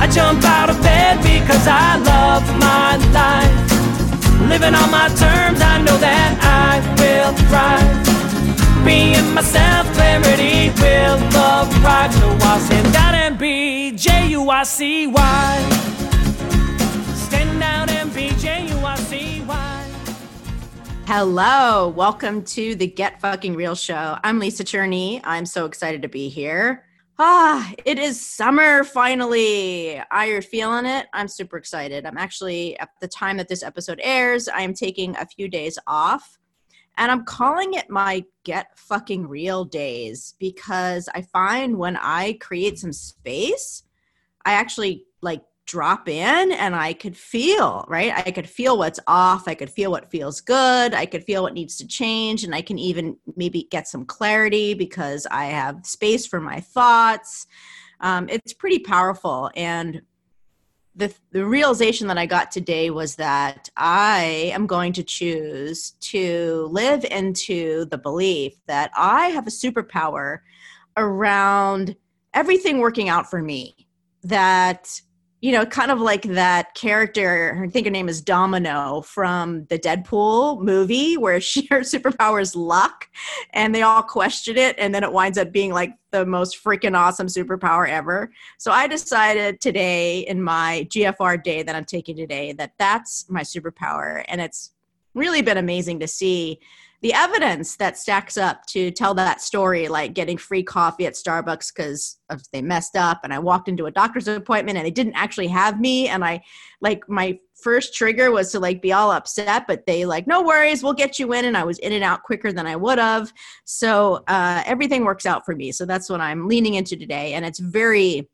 I jump out of bed because I love my life. Living on my terms, I know that I will thrive. Being myself, clarity will arrive. So I'll stand out and be J U I C Y. Stand out and be J U I C Y. Hello, welcome to the Get Fucking Real show. I'm Lisa Cherney. I'm so excited to be here. Ah, it is summer finally. Are you feeling it? I'm super excited. I'm actually, at the time that this episode airs, I am taking a few days off and I'm calling it my get fucking real days because I find when I create some space, I actually like drop in and I could feel, right? I could feel what's off. I could feel what feels good. I could feel what needs to change. And I can even maybe get some clarity because I have space for my thoughts. Um, it's pretty powerful. And the, the realization that I got today was that I am going to choose to live into the belief that I have a superpower around everything working out for me. That you know, kind of like that character, I think her name is Domino from the Deadpool movie, where she, her superpower is luck, and they all question it, and then it winds up being like the most freaking awesome superpower ever. So I decided today, in my GFR day that I'm taking today, that that's my superpower, and it's really been amazing to see the evidence that stacks up to tell that story, like getting free coffee at Starbucks because they messed up, and I walked into a doctor's appointment and they didn't actually have me, and I like my first trigger was to like be all upset, but they like no worries, we'll get you in, and I was in and out quicker than I would have. So uh, everything works out for me. So that's what I'm leaning into today, and it's very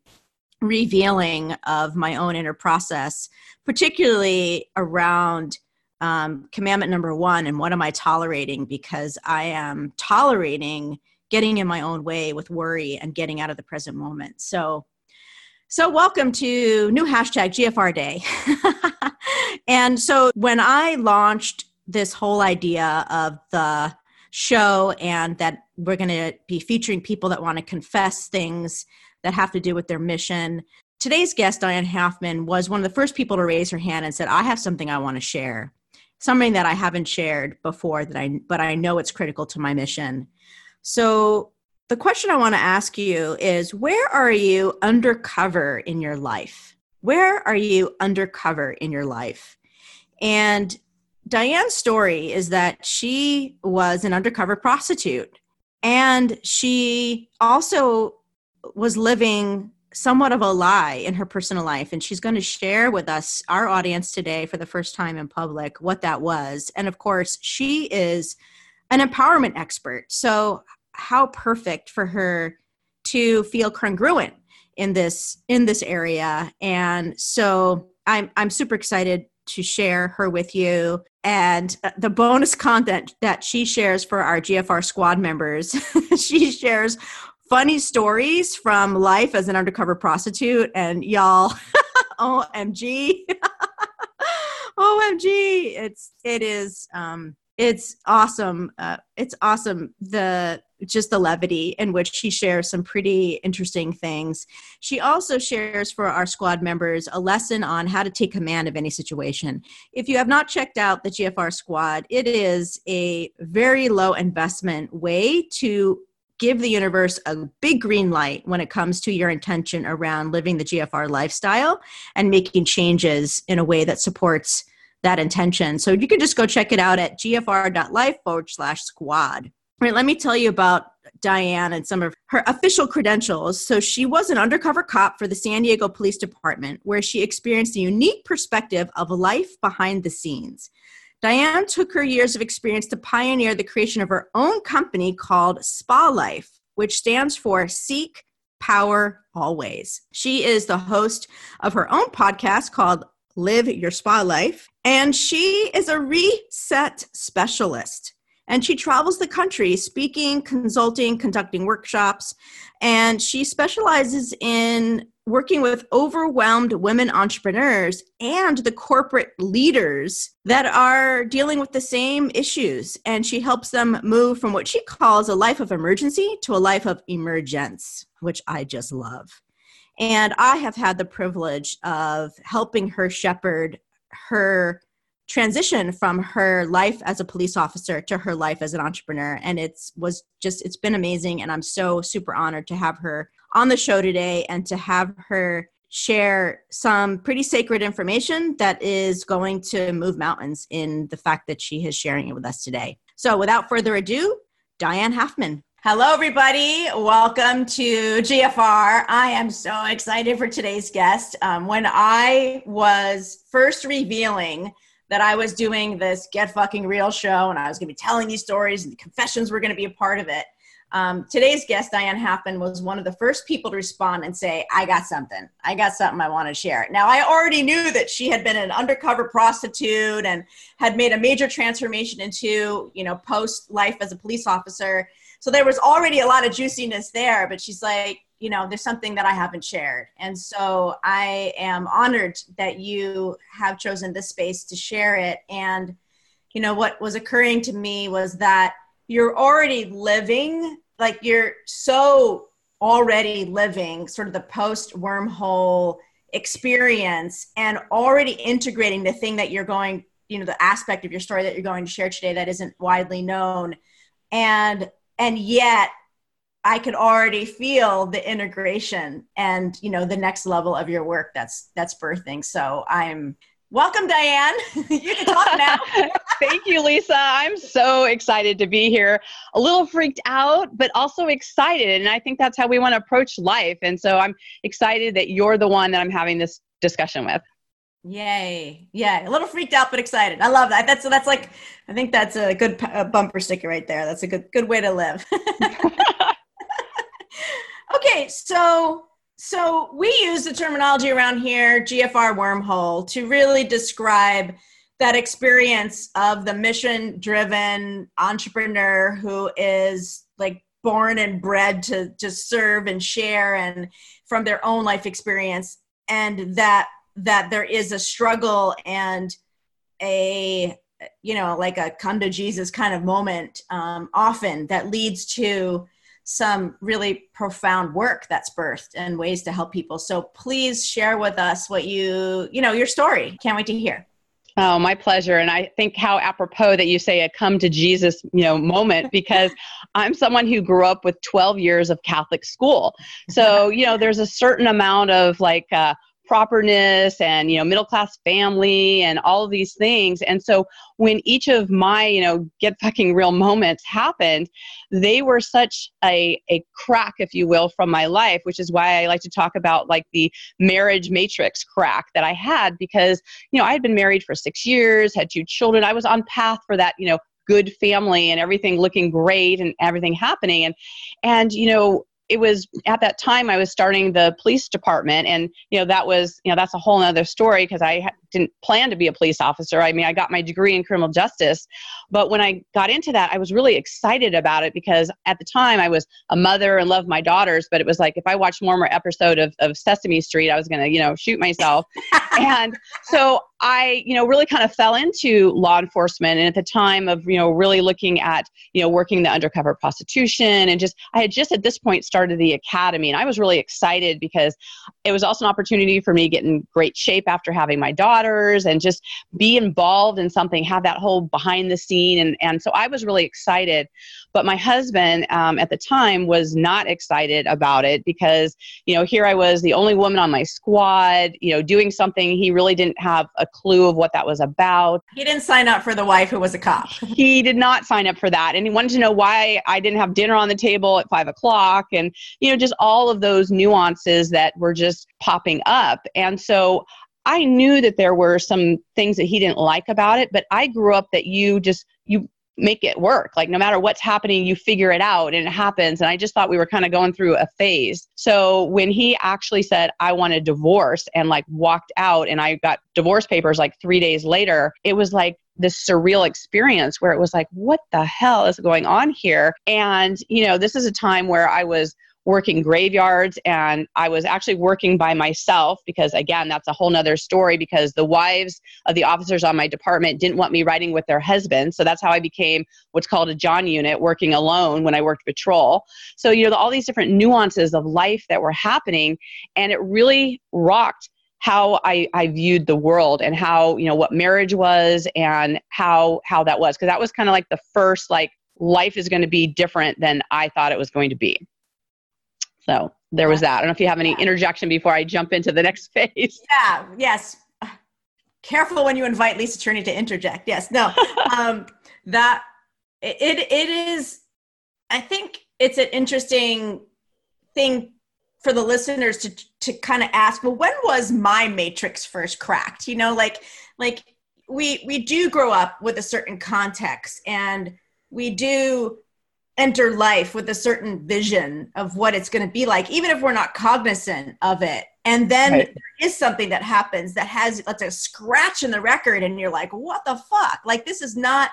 revealing of my own inner process, particularly around um, commandment number one and what am I tolerating? Because I am tolerating getting in my own way with worry and getting out of the present moment. So, so welcome to new hashtag GFR Day. and so when I launched this whole idea of the show and that we're going to be featuring people that want to confess things that have to do with their mission. Today's guest, Diane Halfman, was one of the first people to raise her hand and said, I have something I want to share something that I haven't shared before that I but I know it's critical to my mission. So the question I want to ask you is where are you undercover in your life? Where are you undercover in your life? And Diane's story is that she was an undercover prostitute and she also was living somewhat of a lie in her personal life and she's going to share with us our audience today for the first time in public what that was. And of course she is an empowerment expert so how perfect for her to feel congruent in this in this area. And so i'm i'm super excited to share her with you. And uh, the bonus content that she shares for our GFR squad members she shares funny stories from life as an undercover prostitute and y'all omg omg it's it is um it's awesome uh, it's awesome the just the levity in which she shares some pretty interesting things. She also shares for our squad members a lesson on how to take command of any situation. If you have not checked out the gfr squad it is a very low investment way to give the universe a big green light when it comes to your intention around living the GFR lifestyle and making changes in a way that supports that intention. So you can just go check it out at gfr.life forward slash squad. All right, let me tell you about Diane and some of her official credentials. So, she was an undercover cop for the San Diego Police Department, where she experienced a unique perspective of life behind the scenes. Diane took her years of experience to pioneer the creation of her own company called Spa Life, which stands for Seek Power Always. She is the host of her own podcast called Live Your Spa Life, and she is a reset specialist and she travels the country speaking, consulting, conducting workshops, and she specializes in working with overwhelmed women entrepreneurs and the corporate leaders that are dealing with the same issues. And she helps them move from what she calls a life of emergency to a life of emergence, which I just love. And I have had the privilege of helping her shepherd her transition from her life as a police officer to her life as an entrepreneur and it's was just it's been amazing and i'm so super honored to have her on the show today and to have her share some pretty sacred information that is going to move mountains in the fact that she is sharing it with us today so without further ado diane halfman Hello, everybody. Welcome to GFR. I am so excited for today's guest. Um, when I was first revealing that I was doing this Get Fucking Real show and I was going to be telling these stories and the confessions were going to be a part of it. Um, today's guest, Diane Halfman, was one of the first people to respond and say, I got something. I got something I want to share. Now, I already knew that she had been an undercover prostitute and had made a major transformation into, you know, post life as a police officer. So there was already a lot of juiciness there, but she's like, you know there's something that i haven't shared and so i am honored that you have chosen this space to share it and you know what was occurring to me was that you're already living like you're so already living sort of the post wormhole experience and already integrating the thing that you're going you know the aspect of your story that you're going to share today that isn't widely known and and yet I could already feel the integration and you know the next level of your work that's that's birthing. So I'm welcome, Diane. you can talk now. Thank you, Lisa. I'm so excited to be here. A little freaked out, but also excited. And I think that's how we want to approach life. And so I'm excited that you're the one that I'm having this discussion with. Yay! Yeah, a little freaked out but excited. I love that. That's that's like I think that's a good bumper sticker right there. That's a good good way to live. Okay, so so we use the terminology around here, GFR wormhole, to really describe that experience of the mission driven entrepreneur who is like born and bred to just serve and share and from their own life experience and that that there is a struggle and a you know like a come to jesus kind of moment um, often that leads to some really profound work that's birthed and ways to help people. So please share with us what you, you know, your story. Can't wait to hear. Oh, my pleasure. And I think how apropos that you say a come to Jesus, you know, moment because I'm someone who grew up with 12 years of Catholic school. So, you know, there's a certain amount of like uh, properness and you know middle class family and all of these things. And so when each of my you know get fucking real moments happened they were such a, a crack if you will from my life which is why i like to talk about like the marriage matrix crack that i had because you know i had been married for six years had two children. I was on path for that you know good family and everything looking great and everything happening. And and you know it was at that time I was starting the police department, and you know that was you know that's a whole other story because I didn't plan to be a police officer. I mean, I got my degree in criminal justice, but when I got into that, I was really excited about it because at the time I was a mother and loved my daughters, but it was like if I watched one more episode of, of Sesame Street, I was gonna you know shoot myself, and so I, you know, really kind of fell into law enforcement. And at the time of, you know, really looking at, you know, working the undercover prostitution and just, I had just at this point started the academy. And I was really excited because it was also an opportunity for me to get in great shape after having my and just be involved in something, have that whole behind the scene. And, and so I was really excited. But my husband um, at the time was not excited about it because, you know, here I was the only woman on my squad, you know, doing something he really didn't have a clue of what that was about. He didn't sign up for the wife who was a cop. he did not sign up for that. And he wanted to know why I didn't have dinner on the table at five o'clock and, you know, just all of those nuances that were just popping up. And so I knew that there were some things that he didn't like about it, but I grew up that you just, you make it work. Like no matter what's happening, you figure it out and it happens. And I just thought we were kind of going through a phase. So when he actually said, I want a divorce and like walked out and I got divorce papers like three days later, it was like, this surreal experience where it was like, what the hell is going on here? And, you know, this is a time where I was working graveyards and I was actually working by myself because again that's a whole nother story because the wives of the officers on my department didn't want me riding with their husbands. So that's how I became what's called a John unit working alone when I worked patrol. So you know all these different nuances of life that were happening and it really rocked how I, I viewed the world and how you know what marriage was and how how that was. Because that was kind of like the first like life is going to be different than I thought it was going to be so there was that. I don't know if you have any yeah. interjection before I jump into the next phase. Yeah, yes. Careful when you invite Lisa Cherney to interject. Yes, no. um, that it it is I think it's an interesting thing for the listeners to to kind of ask, well, when was my matrix first cracked? You know, like like we we do grow up with a certain context and we do enter life with a certain vision of what it's going to be like, even if we're not cognizant of it. And then right. there is something that happens that has let's say a scratch in the record, and you're like, what the fuck? Like this is not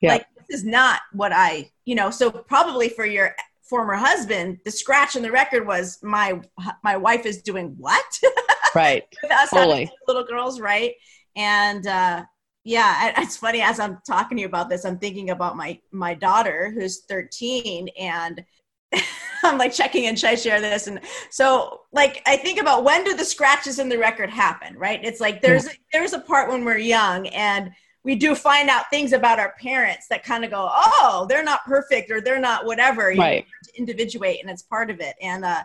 yeah. like this is not what I, you know, so probably for your former husband, the scratch in the record was my my wife is doing what? Right. With us totally. little girls, right? And uh yeah it's funny as i'm talking to you about this i'm thinking about my my daughter who's 13 and i'm like checking in should i share this and so like i think about when do the scratches in the record happen right it's like there's yeah. there's a part when we're young and we do find out things about our parents that kind of go oh they're not perfect or they're not whatever you right. individuate and it's part of it and uh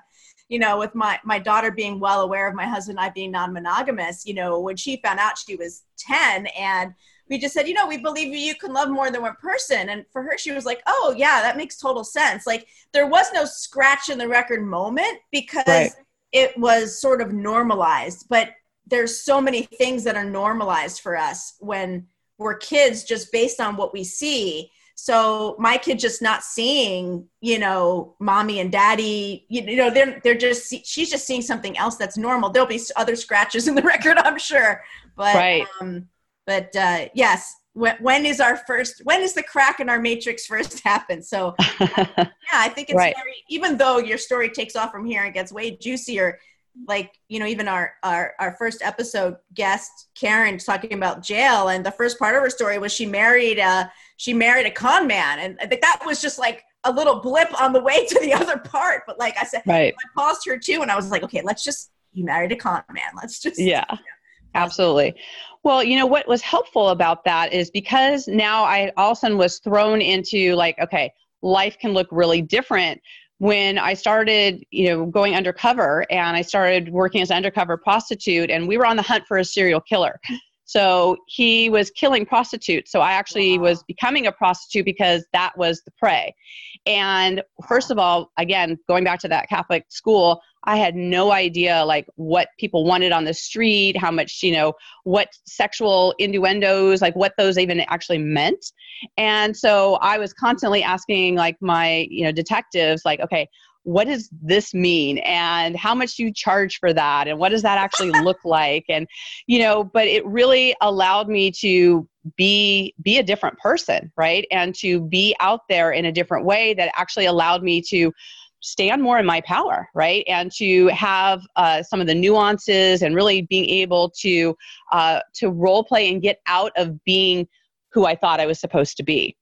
you know, with my my daughter being well aware of my husband and I being non-monogamous, you know, when she found out she was 10 and we just said, you know, we believe you can love more than one person. And for her, she was like, oh, yeah, that makes total sense. Like, there was no scratch in the record moment because right. it was sort of normalized. But there's so many things that are normalized for us when we're kids just based on what we see so my kid just not seeing you know mommy and daddy you know they're they're just she's just seeing something else that's normal there'll be other scratches in the record i'm sure but right. um but uh yes when, when is our first when is the crack in our matrix first happen so yeah i think it's right. very even though your story takes off from here and gets way juicier like you know even our, our our first episode guest karen talking about jail and the first part of her story was she married a she married a con man and i think that was just like a little blip on the way to the other part but like i said right. i paused her too and i was like okay let's just you married a con man. Let's just yeah. Absolutely. Well you know what was helpful about that is because now i all of a sudden was thrown into like okay life can look really different when I started, you know, going undercover and I started working as an undercover prostitute and we were on the hunt for a serial killer. So he was killing prostitutes. So I actually wow. was becoming a prostitute because that was the prey. And first of all, again, going back to that Catholic school, I had no idea like what people wanted on the street, how much, you know, what sexual innuendos, like what those even actually meant. And so I was constantly asking like my, you know, detectives like, okay, what does this mean? And how much do you charge for that? And what does that actually look like? And you know but it really allowed me to be be a different person right? And to be out there in a different way that actually allowed me to stand more in my power, right? And to have uh, some of the nuances and really being able to uh, to role play and get out of being who I thought I was supposed to be.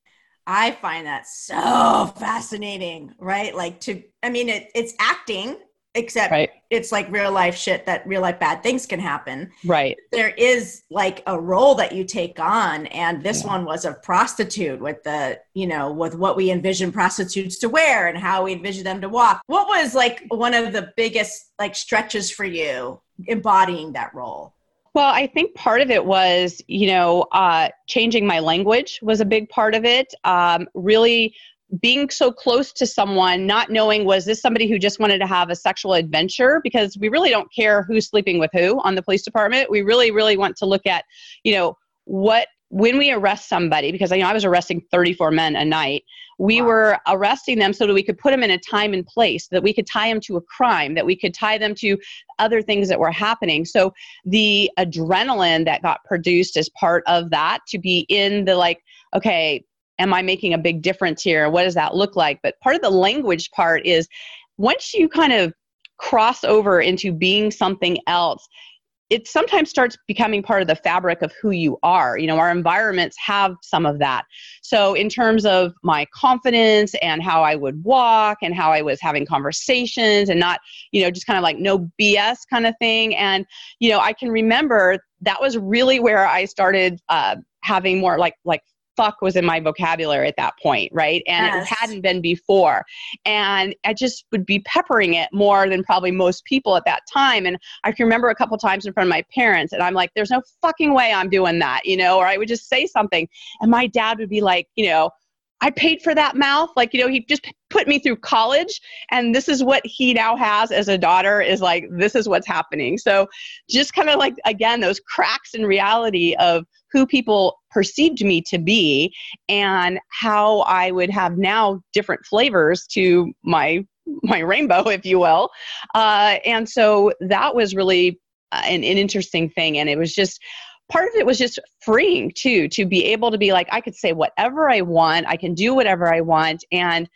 I find that so fascinating, right? Like to, I mean, it, it's acting, except right. it's like real life shit that real life bad things can happen. Right. There is like a role that you take on, and this yeah. one was a prostitute with the, you know, with what we envision prostitutes to wear and how we envision them to walk. What was like one of the biggest like stretches for you embodying that role? Well, I think part of it was, you know, uh, changing my language was a big part of it. Um, really being so close to someone, not knowing was this somebody who just wanted to have a sexual adventure because we really don't care who's sleeping with who on the police department. We really, really want to look at, you know, what when we arrest somebody, because I know I was arresting 34 men a night, we wow. were arresting them so that we could put them in a time and place, that we could tie them to a crime, that we could tie them to other things that were happening. So the adrenaline that got produced as part of that to be in the like, okay, am I making a big difference here? What does that look like? But part of the language part is once you kind of cross over into being something else, it sometimes starts becoming part of the fabric of who you are. You know, our environments have some of that. So, in terms of my confidence and how I would walk and how I was having conversations and not, you know, just kind of like no BS kind of thing. And, you know, I can remember that was really where I started uh, having more like like fuck was in my vocabulary at that point, right? And yes. it hadn't been before. And I just would be peppering it more than probably most people at that time. And I can remember a couple times in front of my parents, and I'm like, there's no fucking way I'm doing that, you know, or I would just say something. And my dad would be like, you know, I paid for that mouth. Like, you know, he just put me through college. And this is what he now has as a daughter is like, this is what's happening. So, just kind of like, again, those cracks in reality of who people perceived me to be and how I would have now different flavors to my my rainbow, if you will. Uh, and so that was really uh, an, an interesting thing. And it was just, part of it was just freeing too to be able to be like i could say whatever i want i can do whatever i want and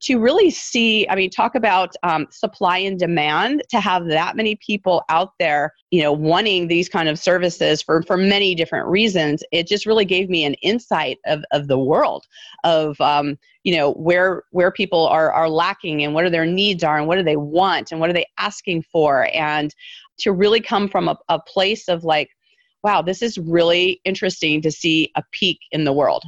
to really see i mean talk about um, supply and demand to have that many people out there you know wanting these kind of services for for many different reasons it just really gave me an insight of, of the world of um, you know where where people are are lacking and what are their needs are and what do they want and what are they asking for and to really come from a, a place of like wow, this is really interesting to see a peek in the world.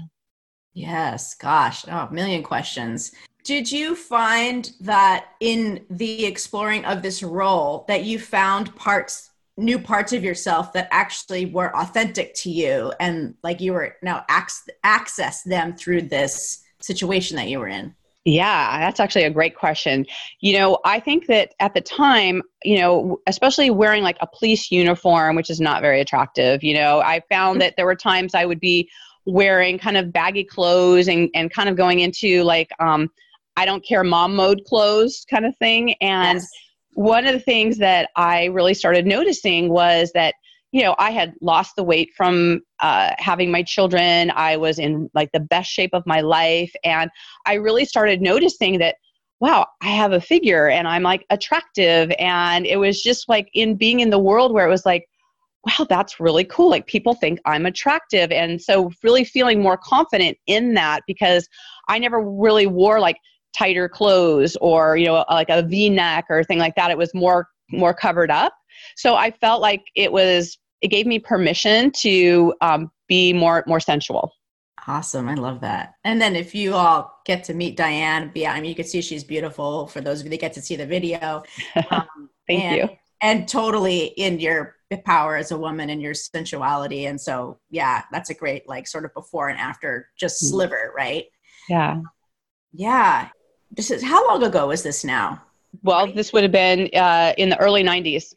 Yes, gosh, oh, a million questions. Did you find that in the exploring of this role that you found parts new parts of yourself that actually were authentic to you and like you were now ac- access them through this situation that you were in? Yeah, that's actually a great question. You know, I think that at the time, you know, especially wearing like a police uniform, which is not very attractive, you know, I found that there were times I would be wearing kind of baggy clothes and, and kind of going into like, um, I don't care mom mode clothes kind of thing. And yes. one of the things that I really started noticing was that you know, I had lost the weight from uh, having my children. I was in like the best shape of my life. And I really started noticing that, wow, I have a figure and I'm like attractive. And it was just like in being in the world where it was like, wow, that's really cool. Like people think I'm attractive. And so really feeling more confident in that because I never really wore like tighter clothes or, you know, like a V neck or thing like that. It was more more covered up. So I felt like it was it gave me permission to um, be more more sensual. Awesome. I love that. And then if you all get to meet Diane, yeah, I mean, you can see she's beautiful for those of you that get to see the video. Um, Thank and, you. And totally in your power as a woman and your sensuality. And so, yeah, that's a great, like, sort of before and after just mm. sliver, right? Yeah. Yeah. This is how long ago was this now? Well, this would have been uh, in the early 90s.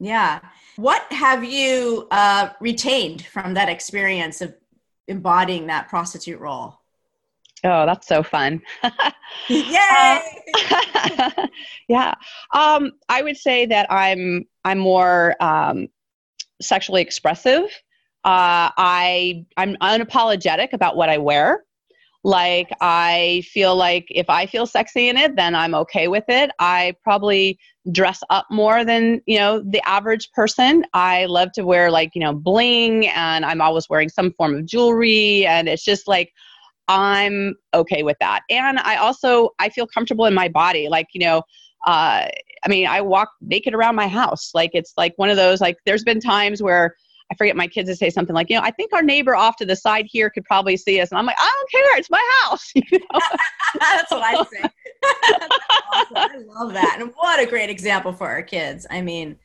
Yeah. What have you uh, retained from that experience of embodying that prostitute role? Oh, that's so fun. Yay! Uh, yeah. Um, I would say that I'm I'm more um, sexually expressive. Uh, I I'm unapologetic about what I wear. Like, I feel like if I feel sexy in it, then I'm okay with it. I probably dress up more than, you know, the average person. I love to wear, like, you know, bling, and I'm always wearing some form of jewelry. And it's just like, I'm okay with that. And I also, I feel comfortable in my body. Like, you know, uh, I mean, I walk naked around my house. Like, it's like one of those, like, there's been times where, I forget my kids to say something like, you know, I think our neighbor off to the side here could probably see us. And I'm like, I don't care. It's my house. You know? That's what I say. awesome. I love that. And what a great example for our kids. I mean,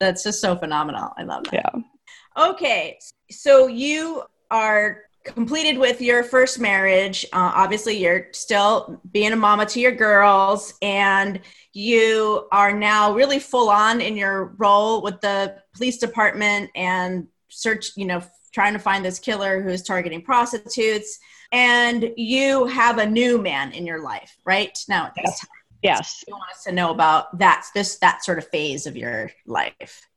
that's just so phenomenal. I love that. Yeah. Okay. So you are completed with your first marriage. Uh, obviously, you're still being a mama to your girls, and you are now really full on in your role with the police department and search, you know, trying to find this killer who's targeting prostitutes. And you have a new man in your life, right? Now at this yes. time. Yes. you want us to know about that this that sort of phase of your life.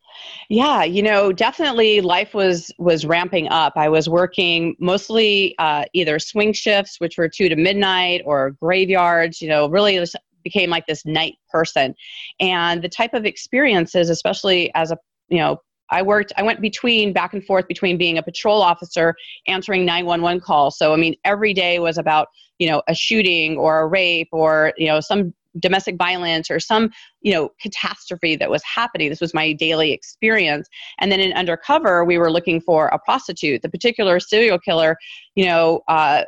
Yeah, you know, definitely life was was ramping up. I was working mostly uh, either swing shifts, which were two to midnight, or graveyards. You know, really just became like this night person, and the type of experiences, especially as a you know. I worked, I went between back and forth between being a patrol officer, answering 911 calls. So, I mean, every day was about, you know, a shooting or a rape or, you know, some domestic violence or some you know catastrophe that was happening. This was my daily experience. And then in undercover we were looking for a prostitute. The particular serial killer you know uh,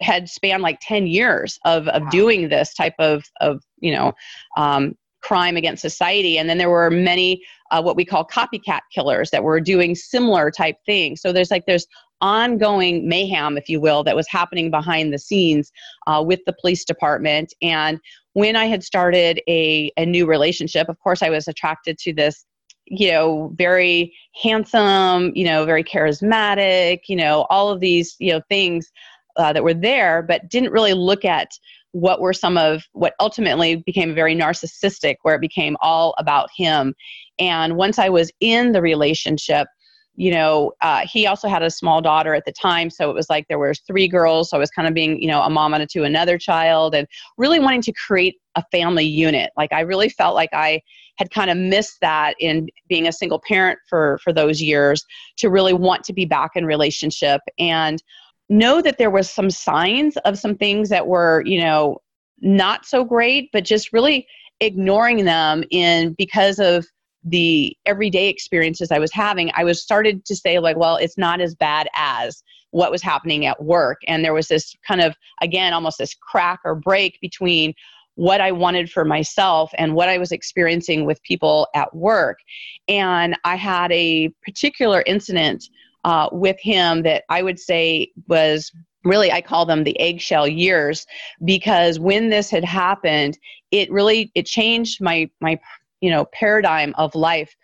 had spanned like 10 years of, of wow. doing this type of of you know um, crime against society. And then there were many uh, what we call copycat killers that were doing similar type things. So there's like there's ongoing mayhem if you will that was happening behind the scenes uh, with the police department. And when I had started a, a new relationship, of course, I was attracted to this, you know, very handsome, you know, very charismatic, you know, all of these, you know, things uh, that were there, but didn't really look at what were some of what ultimately became very narcissistic, where it became all about him. And once I was in the relationship, you know uh, he also had a small daughter at the time so it was like there were three girls so i was kind of being you know a mom to another child and really wanting to create a family unit like i really felt like i had kind of missed that in being a single parent for for those years to really want to be back in relationship and know that there was some signs of some things that were you know not so great but just really ignoring them in because of the everyday experiences I was having, I was started to say like, well, it's not as bad as what was happening at work. And there was this kind of again almost this crack or break between what I wanted for myself and what I was experiencing with people at work. And I had a particular incident uh, with him that I would say was really i call them the eggshell years because when this had happened it really it changed my my you know paradigm of life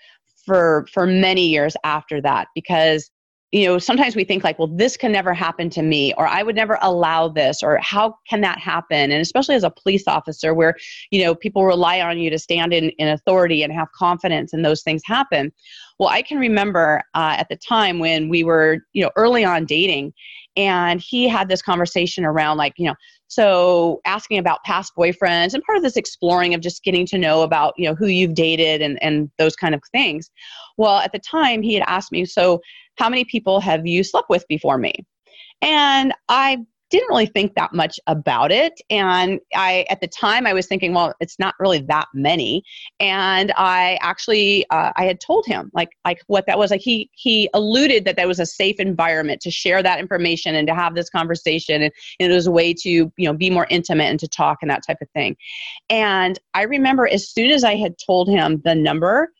for for many years after that because you know sometimes we think like well this can never happen to me or i would never allow this or how can that happen? And especially as a police officer where you know people rely on you to stand in, in authority and have confidence and those things happen. Well i can remember uh, at the time when we were you know early on dating and he had this conversation around like you know so asking about past boyfriends and part of this exploring of just getting to know about you know who you've dated and and those kind of things. Well at the time he had asked me so how many people have you slept with before me? And i didn't really think that much about it. And i at the time i was thinking well it's not really that many. And i actually uh, i had told him like like what that was. Like he he alluded that that was a safe environment to share that information and to have this conversation. And, and it was a way to you know be more intimate and to talk and that type of thing. And i remember as soon as i had told him the number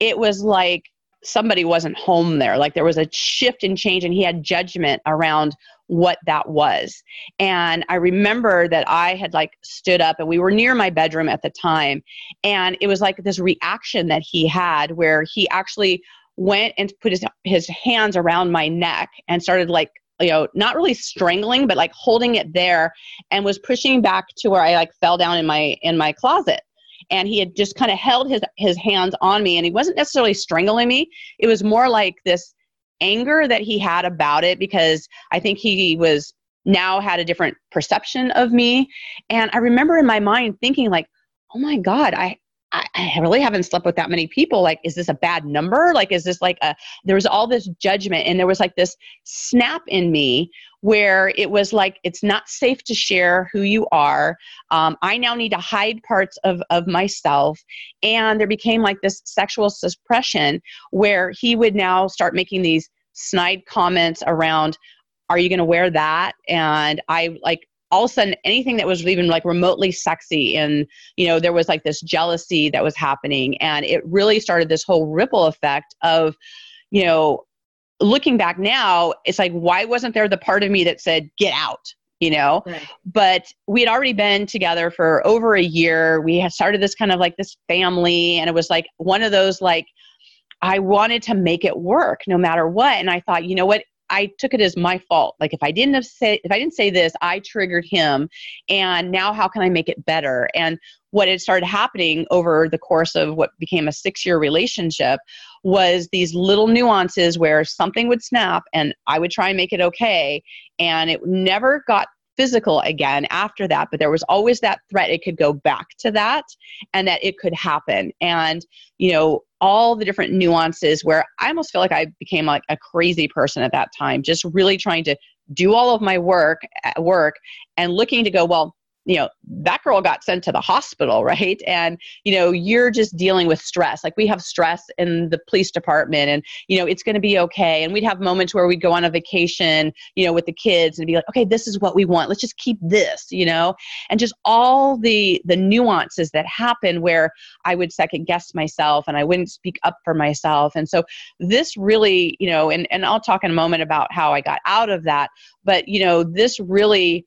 it was like somebody wasn't home there like there was a shift and change and he had judgment around what that was. And I remember that I had like stood up and we were near my bedroom at the time. And it was like this reaction that he had where he actually went and put his, his hands around my neck and started like you know not really strangling but like holding it there and was pushing back to where i like fell down in my in my closet and he had just kind of held his his hands on me and he wasn't necessarily strangling me it was more like this anger that he had about it because I think he was now had a different perception of me. And I remember in my mind thinking, like, oh my God, I, I, really haven't slept with that many people. Like, is this a bad number? Like, is this like a, there was all this judgment and there was like this snap in me where it was like, it's not safe to share who you are. Um, I now need to hide parts of, of myself. And there became like this sexual suppression where he would now start making these snide comments around, are you going to wear that? And I like all of a sudden anything that was even like remotely sexy and you know there was like this jealousy that was happening and it really started this whole ripple effect of you know looking back now it's like why wasn't there the part of me that said get out you know right. but we had already been together for over a year we had started this kind of like this family and it was like one of those like I wanted to make it work no matter what. And I thought, you know what? I took it as my fault. Like if I didn't have say if I didn't say this, I triggered him. And now how can I make it better? And what had started happening over the course of what became a six year relationship was these little nuances where something would snap and I would try and make it okay. And it never got physical again after that but there was always that threat it could go back to that and that it could happen and you know all the different nuances where i almost feel like i became like a crazy person at that time just really trying to do all of my work at work and looking to go well you know that girl got sent to the hospital right? And you know you're just dealing with stress. Like we have stress in the police department and you know it's going to be okay. And we'd have moments where we'd go on a vacation you know with the kids and be like okay this is what we want. Let's just keep this you know? And just all the the nuances that happen where i would second guess myself and i wouldn't speak up for myself. And so this really you know and and i'll talk in a moment about how i got out of that but you know this really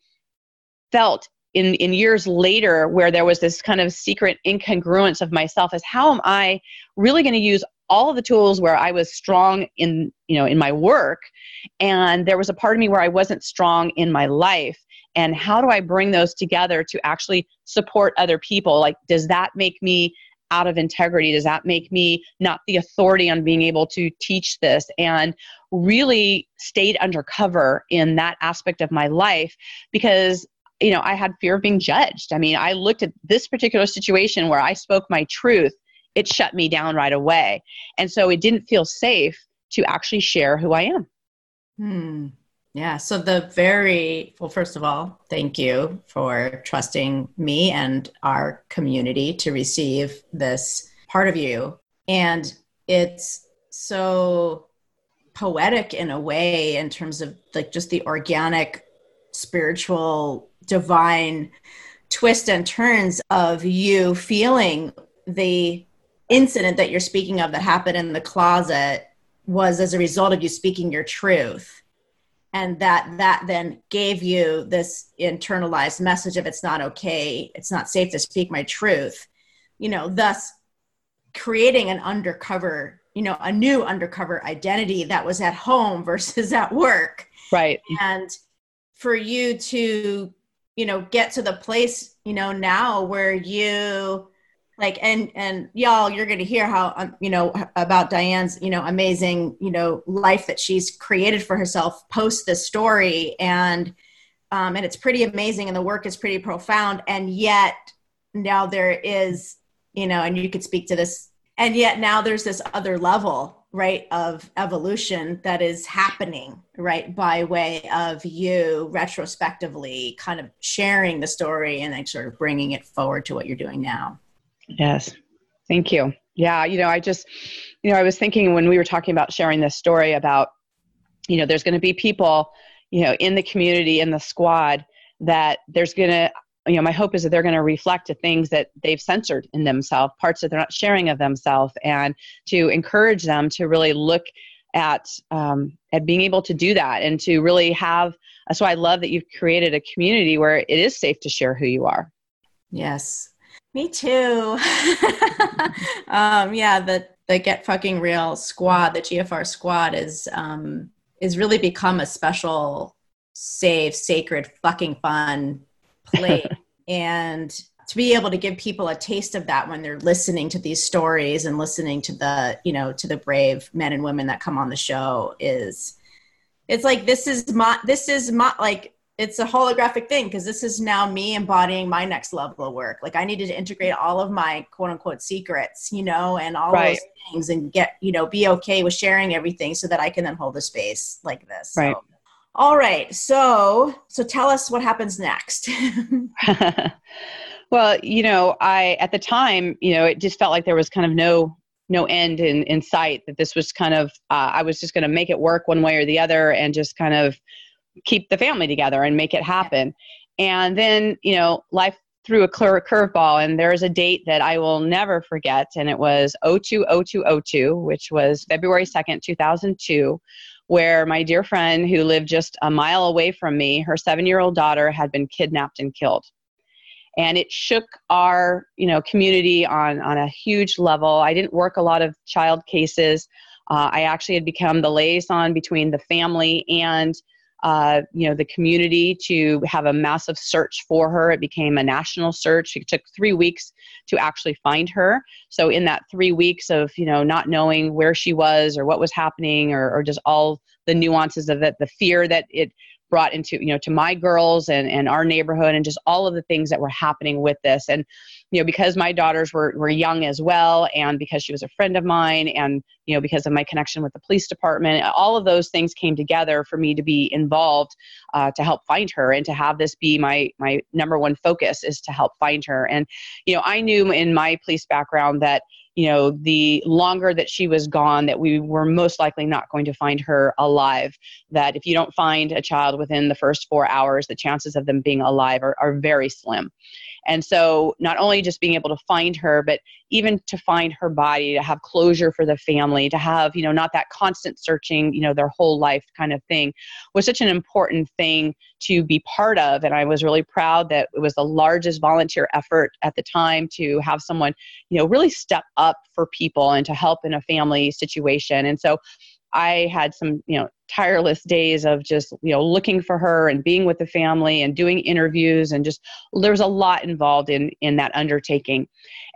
felt in in years later where there was this kind of secret incongruence of myself as how am i really going to use all of the tools where i was strong in you know in my work? And there was a part of me where i wasn't strong in my life. And how do i bring those together to actually support other people? Like does that make me out of integrity? Does that make me not the authority on being able to teach this? And really stayed undercover in that aspect of my life because you know, I had fear of being judged. I mean, I looked at this particular situation where I spoke my truth, it shut me down right away. And so it didn't feel safe to actually share who I am. Hmm. Yeah. So the very well, first of all, thank you for trusting me and our community to receive this part of you. And it's so poetic in a way in terms of like just the organic spiritual divine twist and turns of you feeling the incident that you're speaking of that happened in the closet was as a result of you speaking your truth. And that that then gave you this internalized message of it's not okay. It's not safe to speak my truth. You know thus creating an undercover you know a new undercover identity that was at home versus at work. Right. And for you to you know get to the place you know now where you like and and y'all you're going to hear how um, you know about diane's you know amazing you know life that she's created for herself post this story. And um, and it's pretty amazing and the work is pretty profound. And yet now there is you know and you could speak to this and yet now there's this other level right of evolution that is happening right by way of you retrospectively kind of sharing the story and then sort of bringing it forward to what you're doing now. Yes. Thank you. Yeah you know i just you know i was thinking when we were talking about sharing this story about you know there's going to be people you know in the community in the squad that there's going to you know my hope is that they're going to reflect to things that they've censored in themselves parts that they're not sharing of themselves and to encourage them to really look at um, at being able to do that and to really have so i love that you've created a community where it is safe to share who you are. Yes. Me too. Um, yeah the the get fucking real squad the gfr squad is um, is really become a special safe sacred fucking fun plate and to be able to give people a taste of that when they're listening to these stories and listening to the you know to the brave men and women that come on the show is it's like this is my this is my like it's a holographic thing because this is now me embodying my next level of work. Like I needed to integrate all of my quote unquote secrets, you know, and all right. those things and get, you know, be okay with sharing everything so that I can then hold a space like this. Right. So, all right. So, so tell us what happens next. well, you know, I, at the time, you know, it just felt like there was kind of no, no end in, in sight that this was kind of, uh, I was just going to make it work one way or the other and just kind of, keep the family together and make it happen. And then, you know, life threw a clear curveball, and there's a date that I will never forget, and it was 020202, which was February 2nd, 2002, where my dear friend who lived just a mile away from me, her seven year old daughter had been kidnapped and killed. And it shook our, you know, community on, on a huge level. I didn't work a lot of child cases. Uh, I actually had become the liaison between the family and uh, you know the community to have a massive search for her. It became a national search. It took three weeks to actually find her. So in that three weeks of you know not knowing where she was or what was happening or, or just all the nuances of it the fear that it brought into you know to my girls and and our neighborhood and just all of the things that were happening with this. And you know because my daughters were were young as well and because she was a friend of mine and you know because of my connection with the police department all of those things came together for me to be involved uh, to help find her and to have this be my my number one focus is to help find her. And you know i knew in my police background that you know, the longer that she was gone, that we were most likely not going to find her alive. That if you don't find a child within the first four hours, the chances of them being alive are, are very slim. And so, not only just being able to find her, but even to find her body, to have closure for the family, to have, you know, not that constant searching, you know, their whole life kind of thing was such an important thing to be part of. And I was really proud that it was the largest volunteer effort at the time to have someone, you know, really step up for people and to help in a family situation. And so, I had some, you know, tireless days of just, you know, looking for her and being with the family and doing interviews and just there was a lot involved in in that undertaking.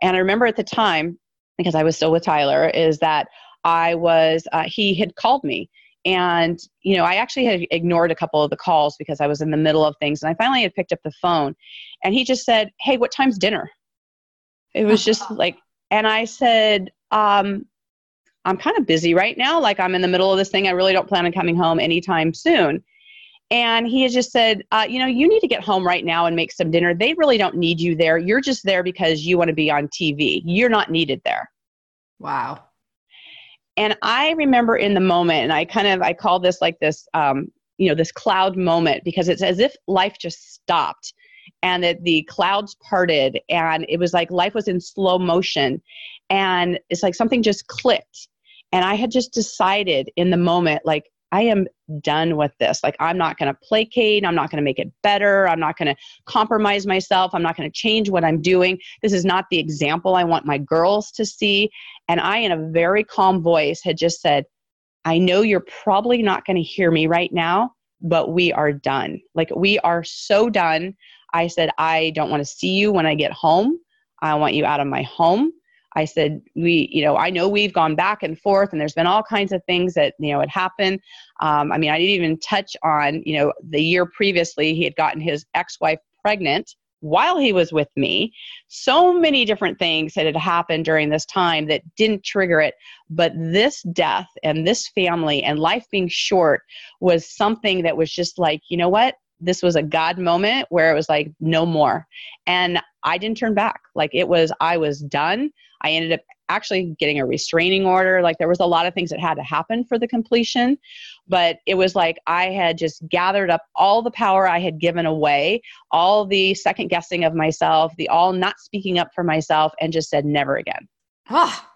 And I remember at the time because I was still with Tyler is that I was uh, he had called me and you know i actually had ignored a couple of the calls because i was in the middle of things and i finally had picked up the phone and he just said hey what time's dinner it was just like and i said um, I'm kind of busy right now. Like I'm in the middle of this thing. I really don't plan on coming home anytime soon. And he has just said, uh, you know, you need to get home right now and make some dinner. They really don't need you there. You're just there because you want to be on TV. You're not needed there. Wow. And I remember in the moment, and I kind of I call this like this, um, you know, this cloud moment because it's as if life just stopped and that the clouds parted and it was like life was in slow motion and it's like something just clicked and i had just decided in the moment like i am done with this. Like i'm not going to placate i'm not going to make it better i'm not going to compromise myself i'm not going to change what i'm doing. This is not the example i want my girls to see. And i in a very calm voice had just said i know you're probably not going to hear me right now but we are done. Like we are so done. I said i don't want to see you when i get home. I want you out of my home I said, we, you know, I know we've gone back and forth and there's been all kinds of things that, you know, had happened. Um, I mean, I didn't even touch on, you know, the year previously he had gotten his ex wife pregnant while he was with me. So many different things that had happened during this time that didn't trigger it. But this death and this family and life being short was something that was just like, you know what? This was a God moment where it was like, no more. And I didn't turn back. Like it was, I was done. I ended up actually getting a restraining order. Like there was a lot of things that had to happen for the completion, but it was like I had just gathered up all the power I had given away, all the second guessing of myself, the all not speaking up for myself, and just said never again. Ah, oh,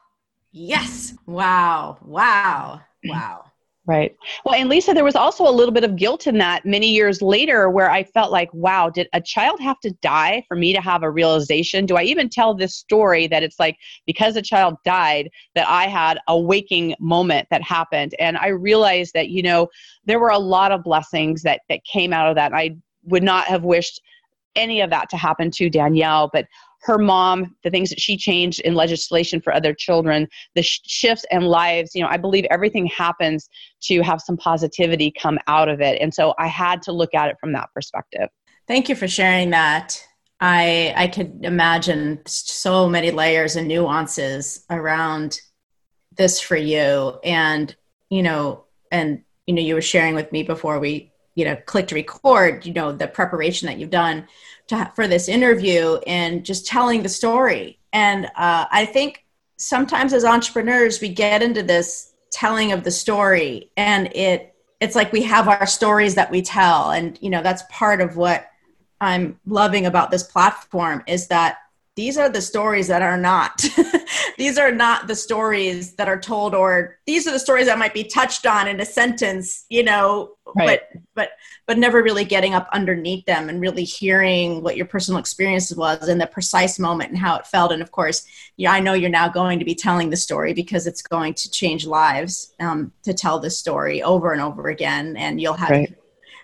yes. Wow. Wow. Wow. Right. Well, and Lisa, there was also a little bit of guilt in that many years later where I felt like, wow, did a child have to die for me to have a realization? Do I even tell this story that it's like because a child died that I had a waking moment that happened? And I realized that, you know, there were a lot of blessings that, that came out of that. I would not have wished any of that to happen to Danielle, but her mom, the things that she changed in legislation for other children, the sh- shifts and lives, you know, I believe everything happens to have some positivity come out of it. And so I had to look at it from that perspective. Thank you for sharing that. I I could imagine so many layers and nuances around this for you and you know and you know you were sharing with me before we you know clicked record you know the preparation that you've done to for this interview and just telling the story. And uh, i think sometimes as entrepreneurs we get into this telling of the story and it it's like we have our stories that we tell. And you know that's part of what i'm loving about this platform is that these are the stories that are not these are not the stories that are told or these are the stories that might be touched on in a sentence you know right. but but but never really getting up underneath them and really hearing what your personal experience was in the precise moment and how it felt and of course yeah i know you're now going to be telling the story because it's going to change lives um, to tell this story over and over again and you'll have right.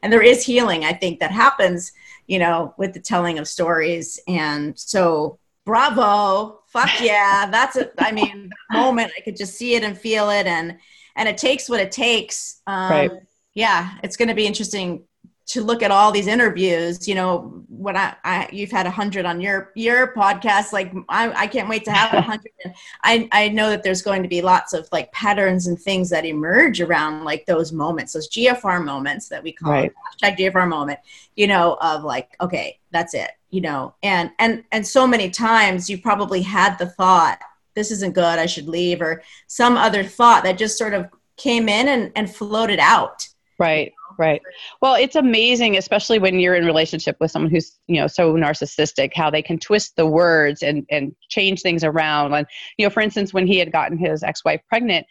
and there is healing i think that happens you know, with the telling of stories. And so, bravo, fuck yeah, that's a. I mean, moment I could just see it and feel it, and and it takes what it takes. Um, right. Yeah, it's going to be interesting to look at all these interviews you know when i, I you've had a hundred on your your podcast like I, I can't wait to have a hundred. I i know that there's going to be lots of like patterns and things that emerge around like those moments those gfr moments that we call right. hashtag gfr moment you know of like okay that's it you know. And and and so many times you probably had the thought this isn't good i should leave or some other thought that just sort of came in and and floated out. Right right. Well it's amazing especially when you're in relationship with someone who's you know so narcissistic how they can twist the words and and change things around. And you know for instance when he had gotten his ex-wife pregnant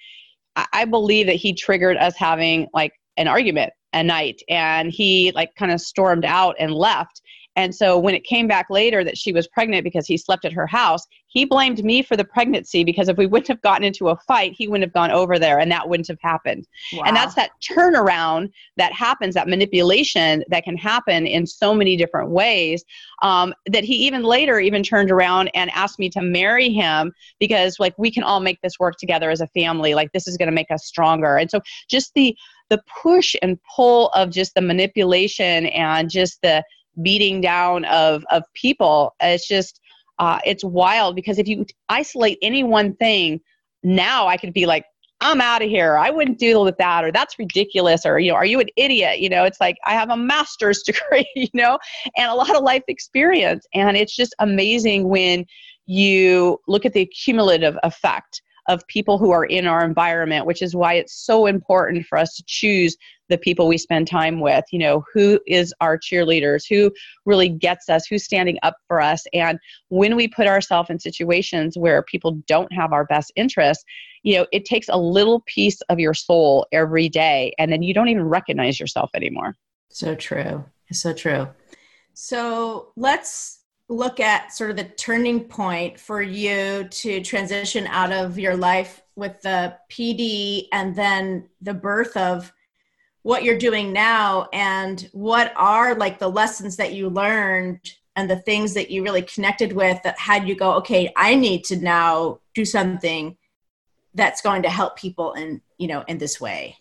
i, I believe that he triggered us having like an argument a night. And he like kind of stormed out and left and so when it came back later that she was pregnant because he slept at her house, he blamed me for the pregnancy because if we wouldn't have gotten into a fight, he wouldn't have gone over there and that wouldn't have happened. Wow. And that's that turnaround that happens, that manipulation that can happen in so many different ways. Um, that he even later even turned around and asked me to marry him because like we can all make this work together as a family. Like this is going to make us stronger. And so just the the push and pull of just the manipulation and just the beating down of of people. It's just uh, it's wild because if you isolate any one thing now i could be like i'm out of here. I wouldn't deal with that or that's ridiculous or you know are you an idiot? You know it's like i have a master's degree you know and a lot of life experience. And it's just amazing when you look at the cumulative effect of people who are in our environment, which is why it's so important for us to choose the people we spend time with. You know, who is our cheerleaders? Who really gets us? Who's standing up for us? And when we put ourselves in situations where people don't have our best interests, you know, it takes a little piece of your soul every day, and then you don't even recognize yourself anymore. So true. So true. So let's look at sort of the turning point for you to transition out of your life with the PD and then the birth of what you're doing now and what are like the lessons that you learned and the things that you really connected with that had you go okay i need to now do something that's going to help people in you know in this way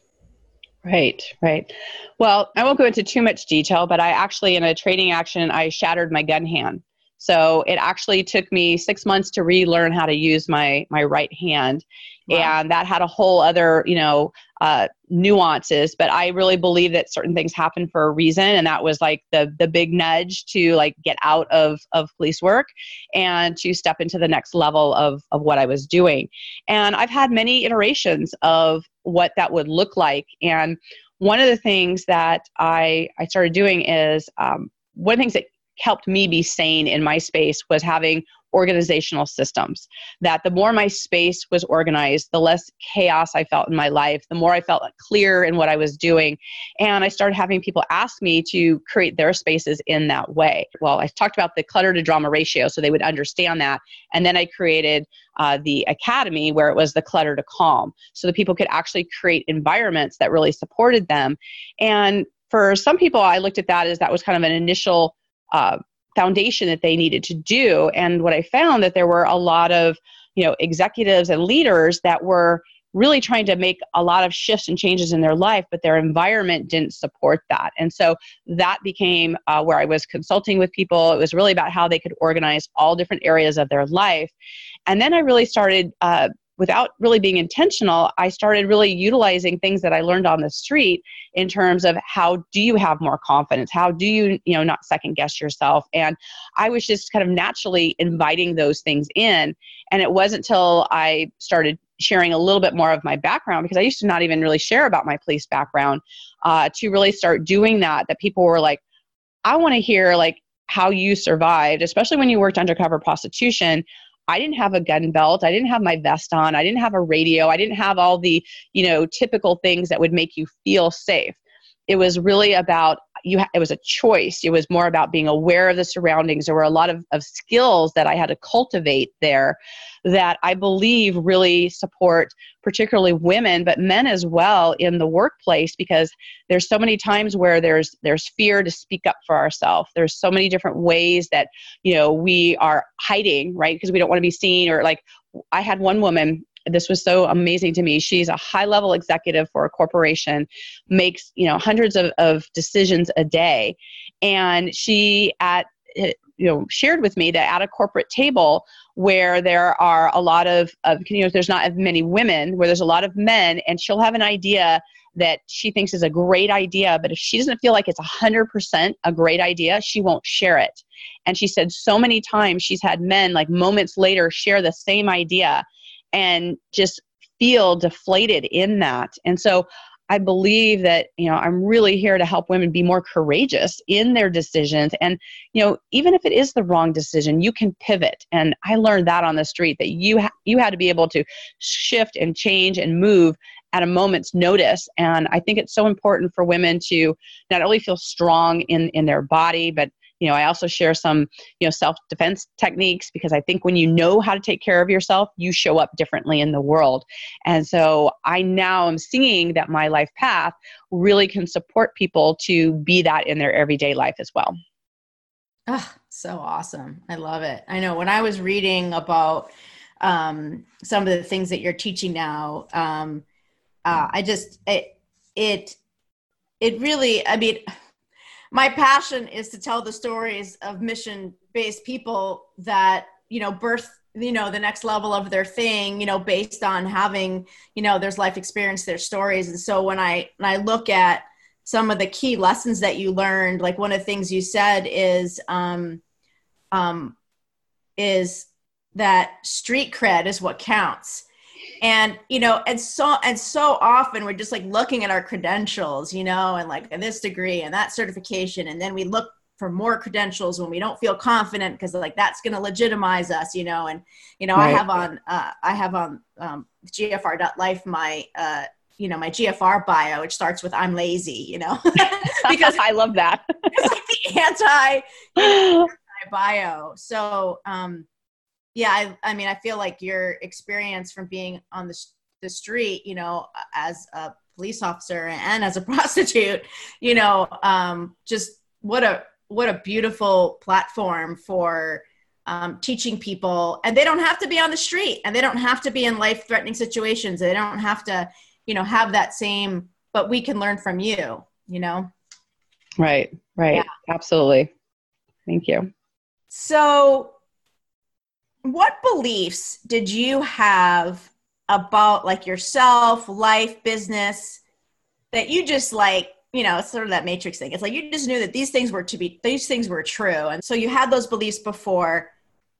Right, right. Well, I won't go into too much detail, but I actually, in a trading action, I shattered my gun hand. So it actually took me six months to relearn how to use my my right hand, wow. and that had a whole other you know uh, nuances. But I really believe that certain things happen for a reason, and that was like the the big nudge to like get out of of police work and to step into the next level of of what I was doing. And I've had many iterations of what that would look like, and one of the things that I I started doing is um, one of the things that helped me be sane in my space was having organizational systems. That the more my space was organized, the less chaos I felt in my life, the more I felt clear in what I was doing. And I started having people ask me to create their spaces in that way. Well, I talked about the clutter to drama ratio so they would understand that. And then I created uh, the academy where it was the clutter to calm so that people could actually create environments that really supported them. And for some people, I looked at that as that was kind of an initial uh, foundation that they needed to do and what i found that there were a lot of you know executives and leaders that were really trying to make a lot of shifts and changes in their life, but their environment didn't support that. And so that became uh, where I was consulting with people. It was really about how they could organize all different areas of their life. And then I really started. Uh, without really being intentional, I started really utilizing things that I learned on the street in terms of how do you have more confidence? How do you, you know, not second guess yourself? And I was just kind of naturally inviting those things in. And it wasn't until I started sharing a little bit more of my background because I used to not even really share about my police background uh, to really start doing that. That people were like, I want to hear like how you survived, especially when you worked undercover prostitution. I didn't have a gun belt. I didn't have my vest on. I didn't have a radio. I didn't have all the, you know, typical things that would make you feel safe. It was really about you it was a choice. It was more about being aware of the surroundings. There were a lot of, of skills that i had to cultivate there that i believe really support particularly women but men as well in the workplace because there's so many times where there's there's fear to speak up for ourselves there's so many different ways that you know we are hiding right? Because we don't want to be seen or like i had one woman this was so amazing to me. She's a high level executive for a corporation makes you know hundreds of, of decisions a day. And she at eh, you know shared with me that at a corporate table where there are a lot of, of you know there's not as many women where there's a lot of men and she'll have an idea that she thinks is a great idea but if she doesn't feel like it's 100% a great idea she won't share it. And she said so many times she's had men like moments later share the same idea and just feel deflated in that. And so I believe that, you know, I'm really here to help women be more courageous in their decisions. And, you know, even if it is the wrong decision, you can pivot. And I learned that on the street that you, ha- you had to be able to shift and change and move at a moment's notice. And I think it's so important for women to not only feel strong in, in their body, but you know i also share some you know self-defense techniques because i think when you know how to take care of yourself you show up differently in the world. And so i now am seeing that my life path really can support people to be that in their everyday life as well. Oh so awesome. I love it. I know when i was reading about um, some of the things that you're teaching now um, uh, i just it it it really i mean my passion is to tell the stories of mission based people that you know birth you know the next level of their thing you know based on having you know there's life experience their stories. And so when i when i look at some of the key lessons that you learned like one of the things you said is um um is that street cred is what counts and you know and so and so often we're just like looking at our credentials you know and like this degree and that certification. And then we look for more credentials when we don't feel confident because like that's going to legitimize us you know. And you know right. i have on uh, i have on um, gfr.life my uh, you know my gfr bio which starts with i'm lazy you know. Because i love that. it's like the anti, you know, anti bio. So um yeah I, I mean i feel like your experience from being on the, the street you know as a police officer and as a prostitute you know um, just what a what a beautiful platform for um, teaching people. And they don't have to be on the street and they don't have to be in life threatening situations. They don't have to you know have that same but we can learn from you you know? Right right. Yeah. absolutely. Thank you. So what beliefs did you have about like yourself, life, business that you just like, you know, it's sort of that matrix thing. It's like you just knew that these things were to be these things were true. And so you had those beliefs before.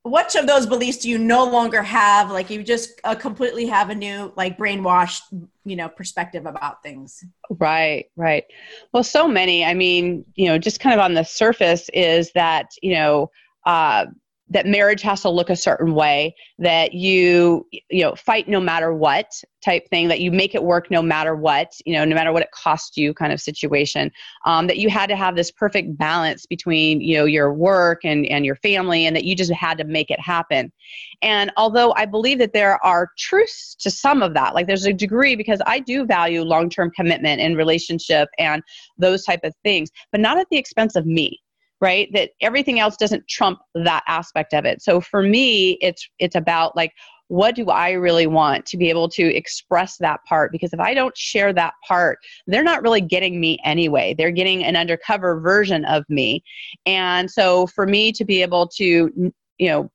Which of those beliefs do you no longer have? Like you just uh, completely have a new like brainwashed, you know, perspective about things. Right, right. Well, so many. I mean, you know, just kind of on the surface is that, you know, uh, that marriage has to look a certain way that you you know fight no matter what type thing that you make it work no matter what you know no matter what it costs you kind of situation. Um, that you had to have this perfect balance between you know your work and and your family and that you just had to make it happen. And although i believe that there are truths to some of that like there's a degree because i do value long-term commitment and relationship and those type of things but not at the expense of me right that everything else doesn't trump that aspect of it so for me it's it's about like what do I really want to be able to express that part? Because if I don't share that part, they're not really getting me anyway. They're getting an undercover version of me. And so for me to be able to, you know,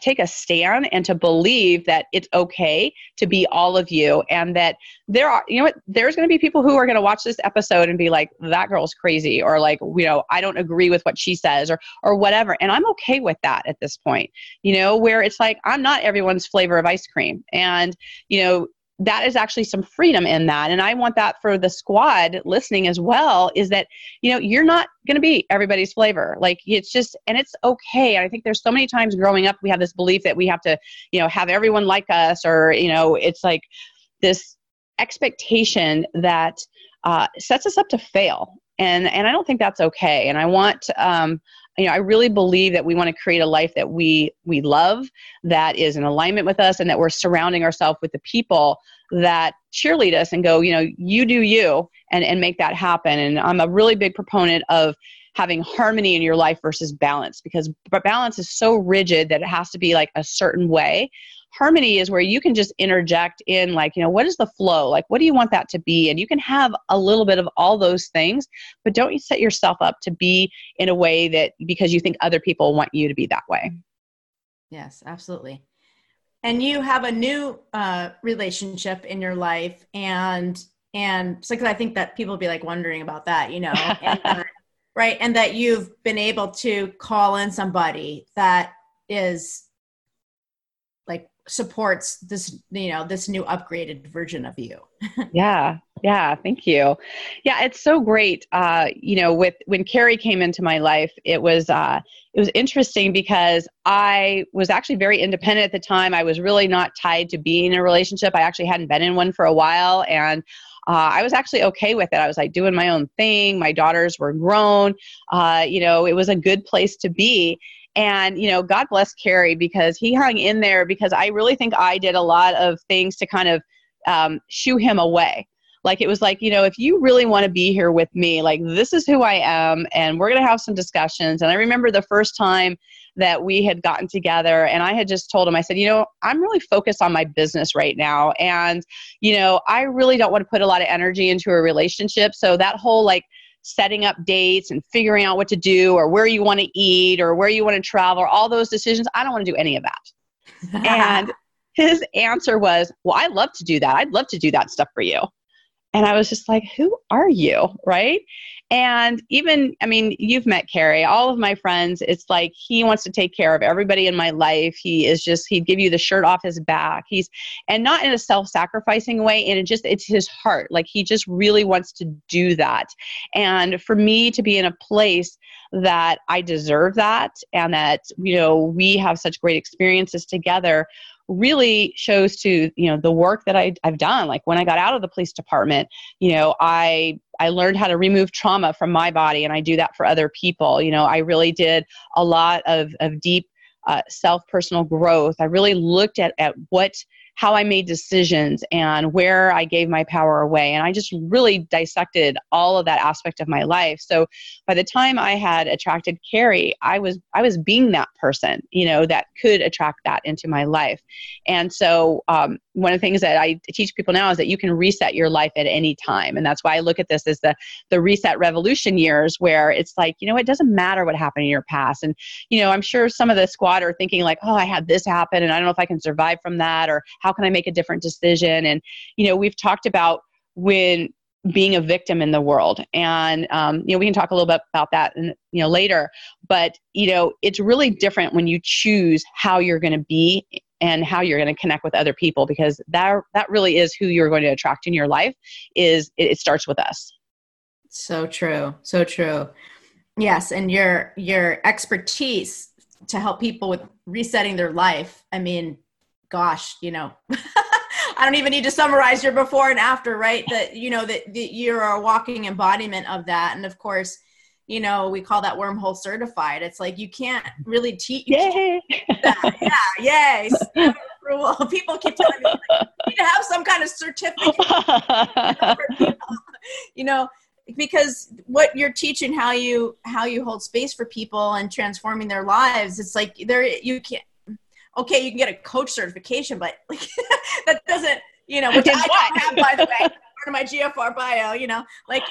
take a stand and to believe that it's okay to be all of you and that there are you know what there's going to be people who are going to watch this episode and be like that girl's crazy or like you know I don't agree with what she says or or whatever. And I'm okay with that at this point you know where it's like I'm not everyone's flavor of ice cream. And you know that is actually some freedom in that. And i want that for the squad listening as well is that you know you're not going to be everybody's flavor. Like it's just and it's okay. I think there's so many times growing up we have this belief that we have to you know have everyone like us or you know it's like this expectation that uh, sets us up to fail. And and i don't think that's okay. And i want um, you know i really believe that we want to create a life that we we love that is in alignment with us and that we're surrounding ourselves with the people that cheerlead us and go you know you do you and and make that happen. And i'm a really big proponent of having harmony in your life versus balance because balance is so rigid that it has to be like a certain way harmony is where you can just interject in like you know what is the flow? Like what do you want that to be? And you can have a little bit of all those things but don't you set yourself up to be in a way that because you think other people want you to be that way. Yes absolutely. And you have a new uh, relationship in your life and and so because i think that people be like wondering about that you know and, uh, right and that you've been able to call in somebody that is supports this you know this new upgraded version of you yeah yeah thank you yeah it's so great uh you know with when carrie came into my life it was uh it was interesting because i was actually very independent at the time i was really not tied to being in a relationship i actually hadn't been in one for a while and uh, I was actually okay with it. I was like doing my own thing. My daughters were grown. Uh, you know, it was a good place to be. And, you know, God bless Carrie because he hung in there because I really think I did a lot of things to kind of um, shoo him away. Like it was like, you know, if you really want to be here with me, like this is who I am, and we're going to have some discussions. And I remember the first time that we had gotten together, and I had just told him, I said, you know, I'm really focused on my business right now. And, you know, I really don't want to put a lot of energy into a relationship. So that whole like, setting up dates and figuring out what to do or where you want to eat or where you want to travel, all those decisions. I don't want to do any of that. and his answer was, Well, I love to do that. I'd love to do that stuff for you. And I was just like, Who are you? Right. And even, I mean, you've met Carrie, all of my friends, it's like he wants to take care of everybody in my life. He is just, he'd give you the shirt off his back. He's, and not in a self sacrificing way. And it just, it's his heart. Like he just really wants to do that. And for me to be in a place that I deserve that and that, you know, we have such great experiences together really shows to you know the work that I, i've done. Like when i got out of the police department you know i i learned how to remove trauma from my body and i do that for other people. You know i really did a lot of, of deep uh, self personal growth. I really looked at, at what how I made decisions and where I gave my power away. And I just really dissected all of that aspect of my life. So by the time I had attracted Carrie, I was I was being that person, you know, that could attract that into my life. And so um, one of the things that I teach people now is that you can reset your life at any time. And that's why I look at this as the the reset revolution years where it's like, you know, it doesn't matter what happened in your past. And, you know, I'm sure some of the squad are thinking like, oh, I had this happen and I don't know if I can survive from that or how can I make a different decision? And, you know, we've talked about when being a victim in the world and um, you know we can talk a little bit about that in, you know later. But you know it's really different when you choose how you're going to be and how you're going to connect with other people because that that really is who you're going to attract in your life is it, it starts with us. So true. So true. Yes. And your your expertise to help people with resetting their life. I mean gosh, you know, I don't even need to summarize your before and after, right? That, you know, that, that you're a walking embodiment of that. And of course, you know, we call that wormhole certified. It's like you can't really teach. Yay. That. Yeah, yay. People keep telling me, like, you need to have some kind of certificate. you know, because what you're teaching how you how you hold space for people and transforming their lives it's like there you can't okay you can get a coach certification but like that doesn't you know which i don't have by the way part of my gfr bio you know like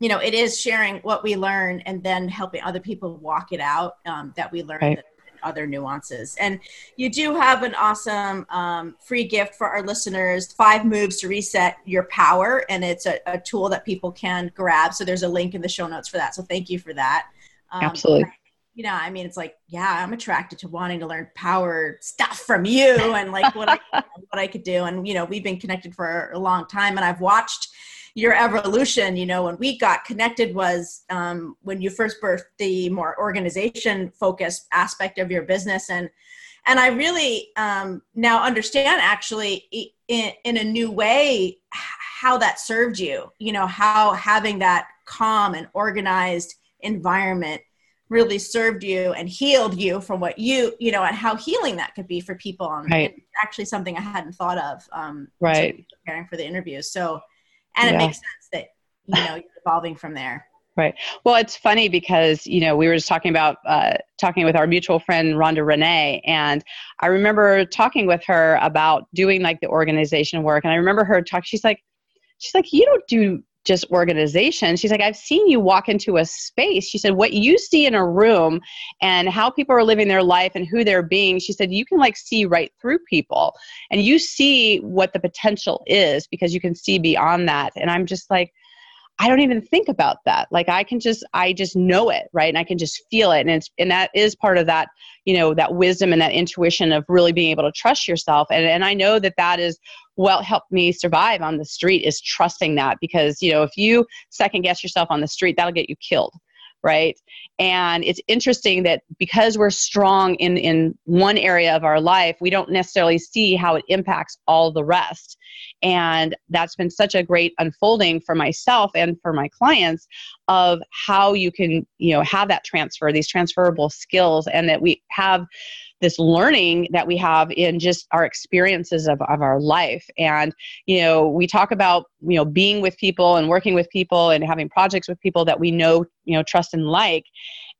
you know it is sharing what we learn and then helping other people walk it out um, that we learn right other nuances. And you do have an awesome um, free gift for our listeners five moves to reset your power. And it's a, a, tool that people can grab. So there's a link in the show notes for that. So thank you for that. Um, Absolutely. You know, I mean, it's like, yeah, I'm attracted to wanting to learn power stuff from you and like what I what I could do. And you know, we've been connected for a long time, and I've watched your evolution you know when we got connected was um, when you first birthed the more organization focused aspect of your business and and i really um, now understand actually in, in a new way how that served you you know how having that calm and organized environment really served you and healed you from what you you know and how healing that could be for people and right. actually something i hadn't thought of um right preparing for the interview so and yeah. it makes sense that you know you're evolving from there right well it's funny because you know we were just talking about uh, talking with our mutual friend rhonda renee and i remember talking with her about doing like the organization work and i remember her talk she's like she's like you don't do just organization. She's like, I've seen you walk into a space. She said, what you see in a room and how people are living their life and who they're being, she said, you can like see right through people and you see what the potential is because you can see beyond that. And I'm just like, I don't even think about that. Like I can just I just know it, right? And I can just feel it. And it's and that is part of that, you know, that wisdom and that intuition of really being able to trust yourself. And and I know that that is what helped me survive on the street is trusting that because, you know, if you second guess yourself on the street, that'll get you killed right? And it's interesting that because we're strong in in one area of our life we don't necessarily see how it impacts all the rest. And that's been such a great unfolding for myself and for my clients of how you can you know have that transfer these transferable skills and that we have this learning that we have in just our experiences of, of our life. And you know we talk about you know being with people and working with people and having projects with people that we know you know trust and like.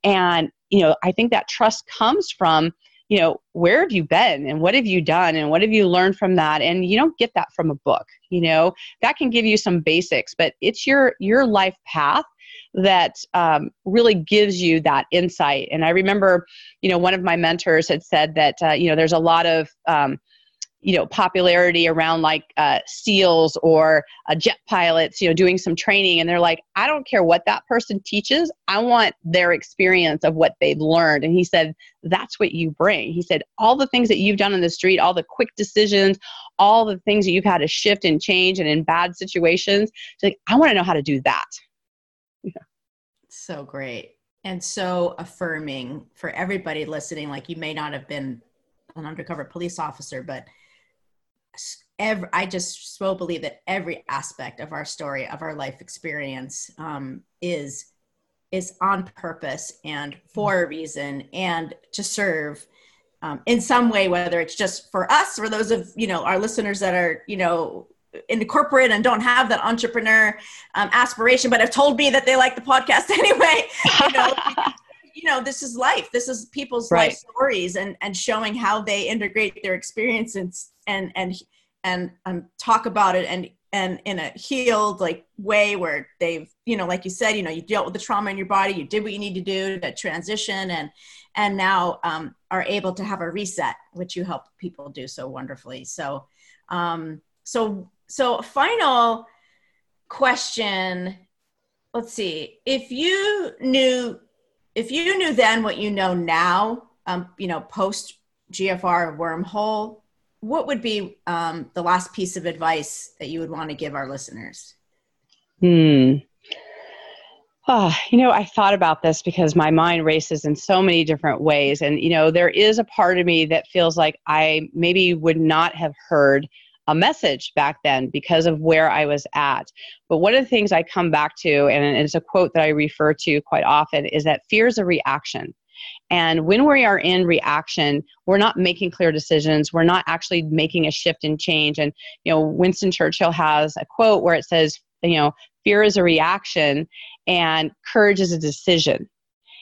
And you know i think that trust comes from you know where have you been and what have you done and what have you learned from that? And you don't get that from a book you know? That can give you some basics but it's your your life path that um, really gives you that insight. And I remember, you know, one of my mentors had said that, uh, you know, there's a lot of, um, you know popularity around like uh, seals or uh, jet pilots you know doing some training. And they're like i don't care what that person teaches. I want their experience of what they've learned. And he said that's what you bring. He said all the things that you've done in the street all the quick decisions all the things that you've had to shift and change and in bad situations like i want to know how to do that yeah. So great. And so affirming for everybody listening. Like you may not have been an undercover police officer, but every, I just so believe that every aspect of our story, of our life experience, um, is is on purpose and for a reason and to serve um, in some way, whether it's just for us or those of you know our listeners that are you know in the corporate and don't have that entrepreneur um, aspiration, but have told me that they like the podcast anyway. You know, you know, this is life. This is people's right. life stories, and and showing how they integrate their experiences and and and um, talk about it and and in a healed like way where they've you know like you said you know you dealt with the trauma in your body you did what you need to do to transition and and now um, are able to have a reset which you help people do so wonderfully so um, so so final question. Let's see. If you knew if you knew then what you know now um, you know post gfr wormhole what would be um, the last piece of advice that you would want to give our listeners? Hmm. Oh, you know, I thought about this because my mind races in so many different ways. And, you know, there is a part of me that feels like I maybe would not have heard a message back then because of where I was at. But one of the things I come back to, and it's a quote that I refer to quite often, is that fear is a reaction. And when we are in reaction, we're not making clear decisions. We're not actually making a shift and change. And, you know, Winston Churchill has a quote where it says, you know, fear is a reaction and courage is a decision.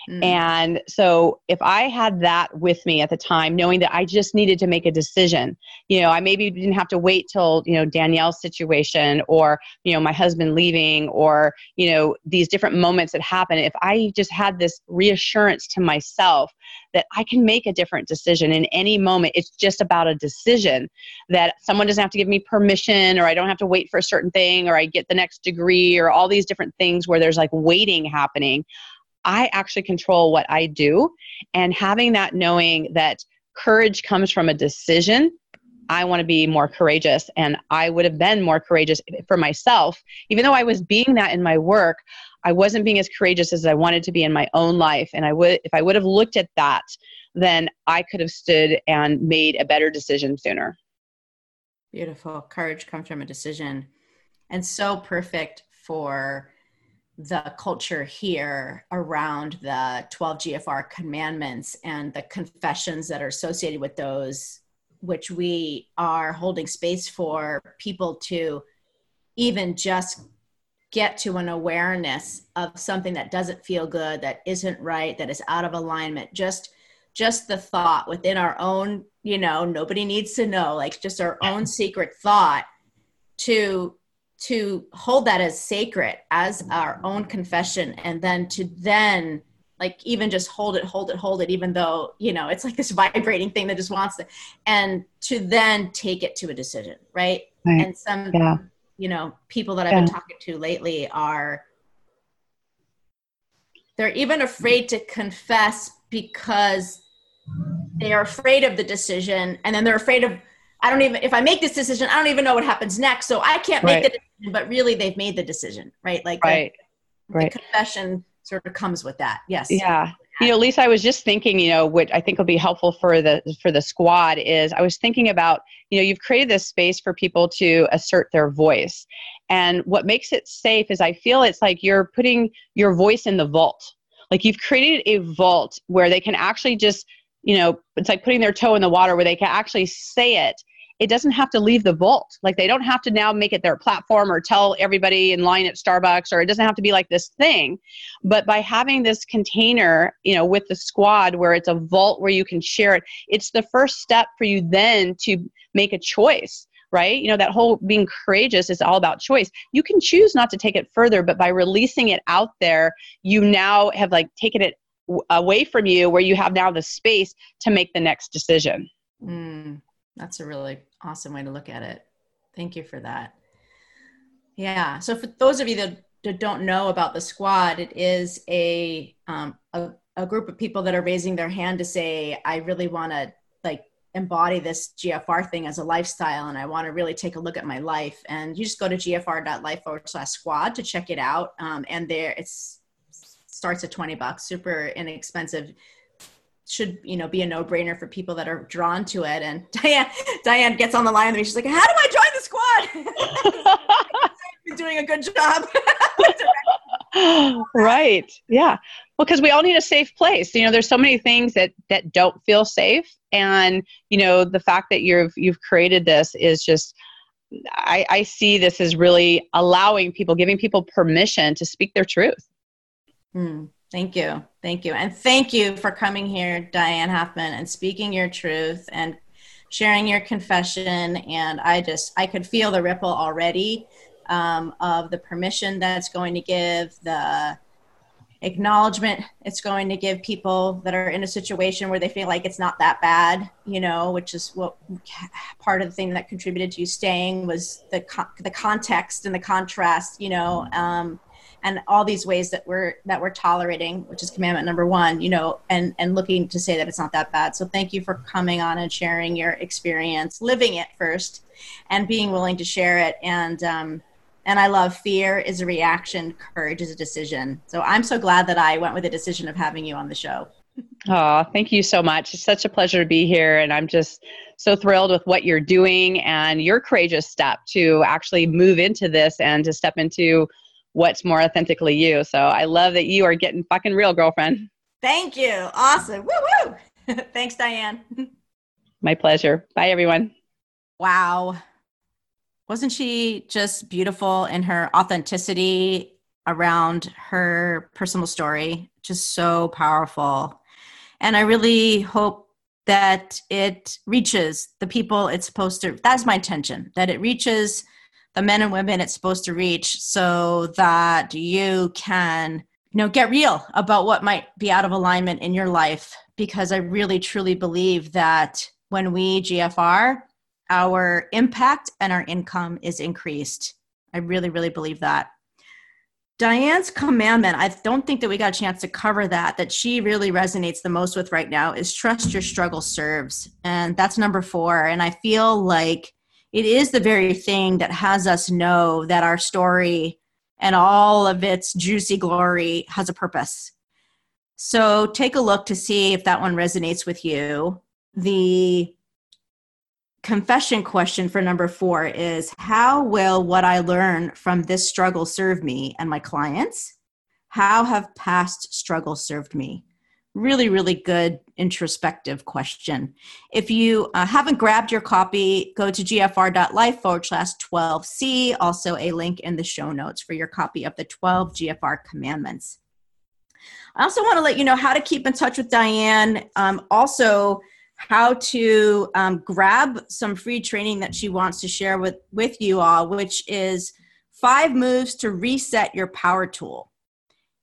Mm. And so if I had that with me at the time, knowing that I just needed to make a decision, you know, I maybe didn't have to wait till, you know, Danielle's situation or, you know, my husband leaving or, you know, these different moments that happen. If I just had this reassurance to myself that I can make a different decision in any moment, it's just about a decision that someone doesn't have to give me permission or I don't have to wait for a certain thing or I get the next degree or all these different things where there's like waiting happening. I actually control what I do. And having that knowing that courage comes from a decision, I want to be more courageous. And I would have been more courageous for myself. Even though I was being that in my work, I wasn't being as courageous as I wanted to be in my own life. And I would, if I would have looked at that, then I could have stood and made a better decision sooner. Beautiful. Courage comes from a decision. And so perfect for the culture here around the 12 GFR commandments and the confessions that are associated with those, which we are holding space for people to even just get to an awareness of something that doesn't feel good, that isn't right, that is out of alignment. Just just the thought within our own, you know, nobody needs to know, like just our own secret thought to to hold that as sacred as our own confession and then to then like even just hold it hold it hold it even though you know it's like this vibrating thing that just wants to and to then take it to a decision right, right. and some yeah. you know people that i've yeah. been talking to lately are they're even afraid to confess because they are afraid of the decision and then they're afraid of I don't even if I make this decision, I don't even know what happens next. So I can't make right. the decision, but really they've made the decision, right? Like right. The, right. the confession sort of comes with that. Yes. Yeah. You know, Lisa, I was just thinking, you know, what I think will be helpful for the for the squad is I was thinking about, you know, you've created this space for people to assert their voice. And what makes it safe is I feel it's like you're putting your voice in the vault. Like you've created a vault where they can actually just you know, it's like putting their toe in the water where they can actually say it it doesn't have to leave the vault. Like they don't have to now make it their platform or tell everybody in line at Starbucks or it doesn't have to be like this thing. But by having this container, you know, with the squad where it's a vault where you can share it, it's the first step for you then to make a choice right? You know, that whole being courageous is all about choice. You can choose not to take it further, but by releasing it out there, you now have like taken it away from you where you have now the space to make the next decision. Mm. That's a really awesome way to look at it. Thank you for that. Yeah. So for those of you that, don't know about the squad, it is a, um, a, a group of people that are raising their hand to say, I really want to like embody this GFR thing as a lifestyle and I want to really take a look at my life. And you just go to gfr.life forward slash squad to check it out. Um, and there it's starts at 20 bucks, super inexpensive should you know be a no-brainer for people that are drawn to it. And diane diane gets on the line with me. She's like how do i join the squad? Been doing a good job. Right. Yeah. Well because we all need a safe place. You know there's so many things that that don't feel safe. And you know the fact that you've you've created this is just I, I see this as really allowing people giving people permission to speak their truth. Mm. Thank you. Thank you. And thank you for coming here, Diane Halfman, and speaking your truth and sharing your confession. And I just, I could feel the ripple already um, of the permission that's going to give, the acknowledgement it's going to give people that are in a situation where they feel like it's not that bad, you know, which is what part of the thing that contributed to you staying was the, the context and the contrast, you know. Um, and all these ways that we're that we're tolerating which is commandment number one you know and and looking to say that it's not that bad so thank you for coming on and sharing your experience living it first and being willing to share it and um and i love fear is a reaction courage is a decision so i'm so glad that i went with the decision of having you on the show Oh, thank you so much. It's such a pleasure to be here. And I'm just so thrilled with what you're doing and your courageous step to actually move into this and to step into what's more authentically you. So I love that you are getting fucking real, girlfriend. Thank you. Awesome. Woo woo. Thanks, Diane. My pleasure. Bye, everyone. Wow. wasn't she just beautiful in her authenticity around her personal story? Just so powerful. And I really hope that it reaches the people it's supposed to. That's my intention, that it reaches the men and women it's supposed to reach so that you can you know get real about what might be out of alignment in your life. Because i really truly believe that when we gfr our impact and our income is increased. I really really believe that. Diane's commandment i don't think that we got a chance to cover that that she really resonates the most with right now is trust your struggle serves. And that's number four. And i feel like it is the very thing that has us know that our story and all of its juicy glory has a purpose. So take a look to see if that one resonates with you. The confession question for number four is How will what I learn from this struggle serve me and my clients? How have past struggles served me? Really, really good introspective question. If you uh, haven't grabbed your copy, go to gfr.life forward slash 12C, also a link in the show notes for your copy of the 12 GFR commandments. I also want to let you know how to keep in touch with Diane. Um, also, how to um, grab some free training that she wants to share with, with you all, which is five moves to reset your power tool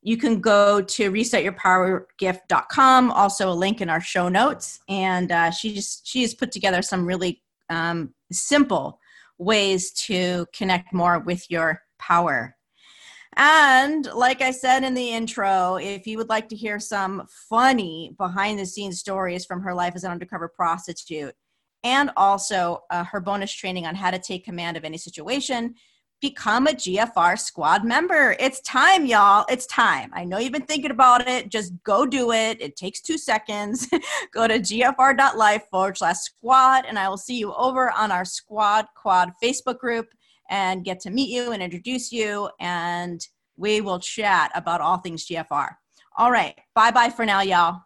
you can go to resetyourpowergift.com also a link in our show notes and uh, she just she has put together some really um, simple ways to connect more with your power. And like i said in the intro if you would like to hear some funny behind the scenes stories from her life as an undercover prostitute and also uh, her bonus training on how to take command of any situation become a GFR squad member. It's time, y'all. It's time. I know you've been thinking about it. Just go do it. It takes two seconds. go to gfr.life forward slash squad, and I will see you over on our Squad Quad Facebook group and get to meet you and introduce you. And we will chat about all things GFR. All right. Bye bye for now, y'all.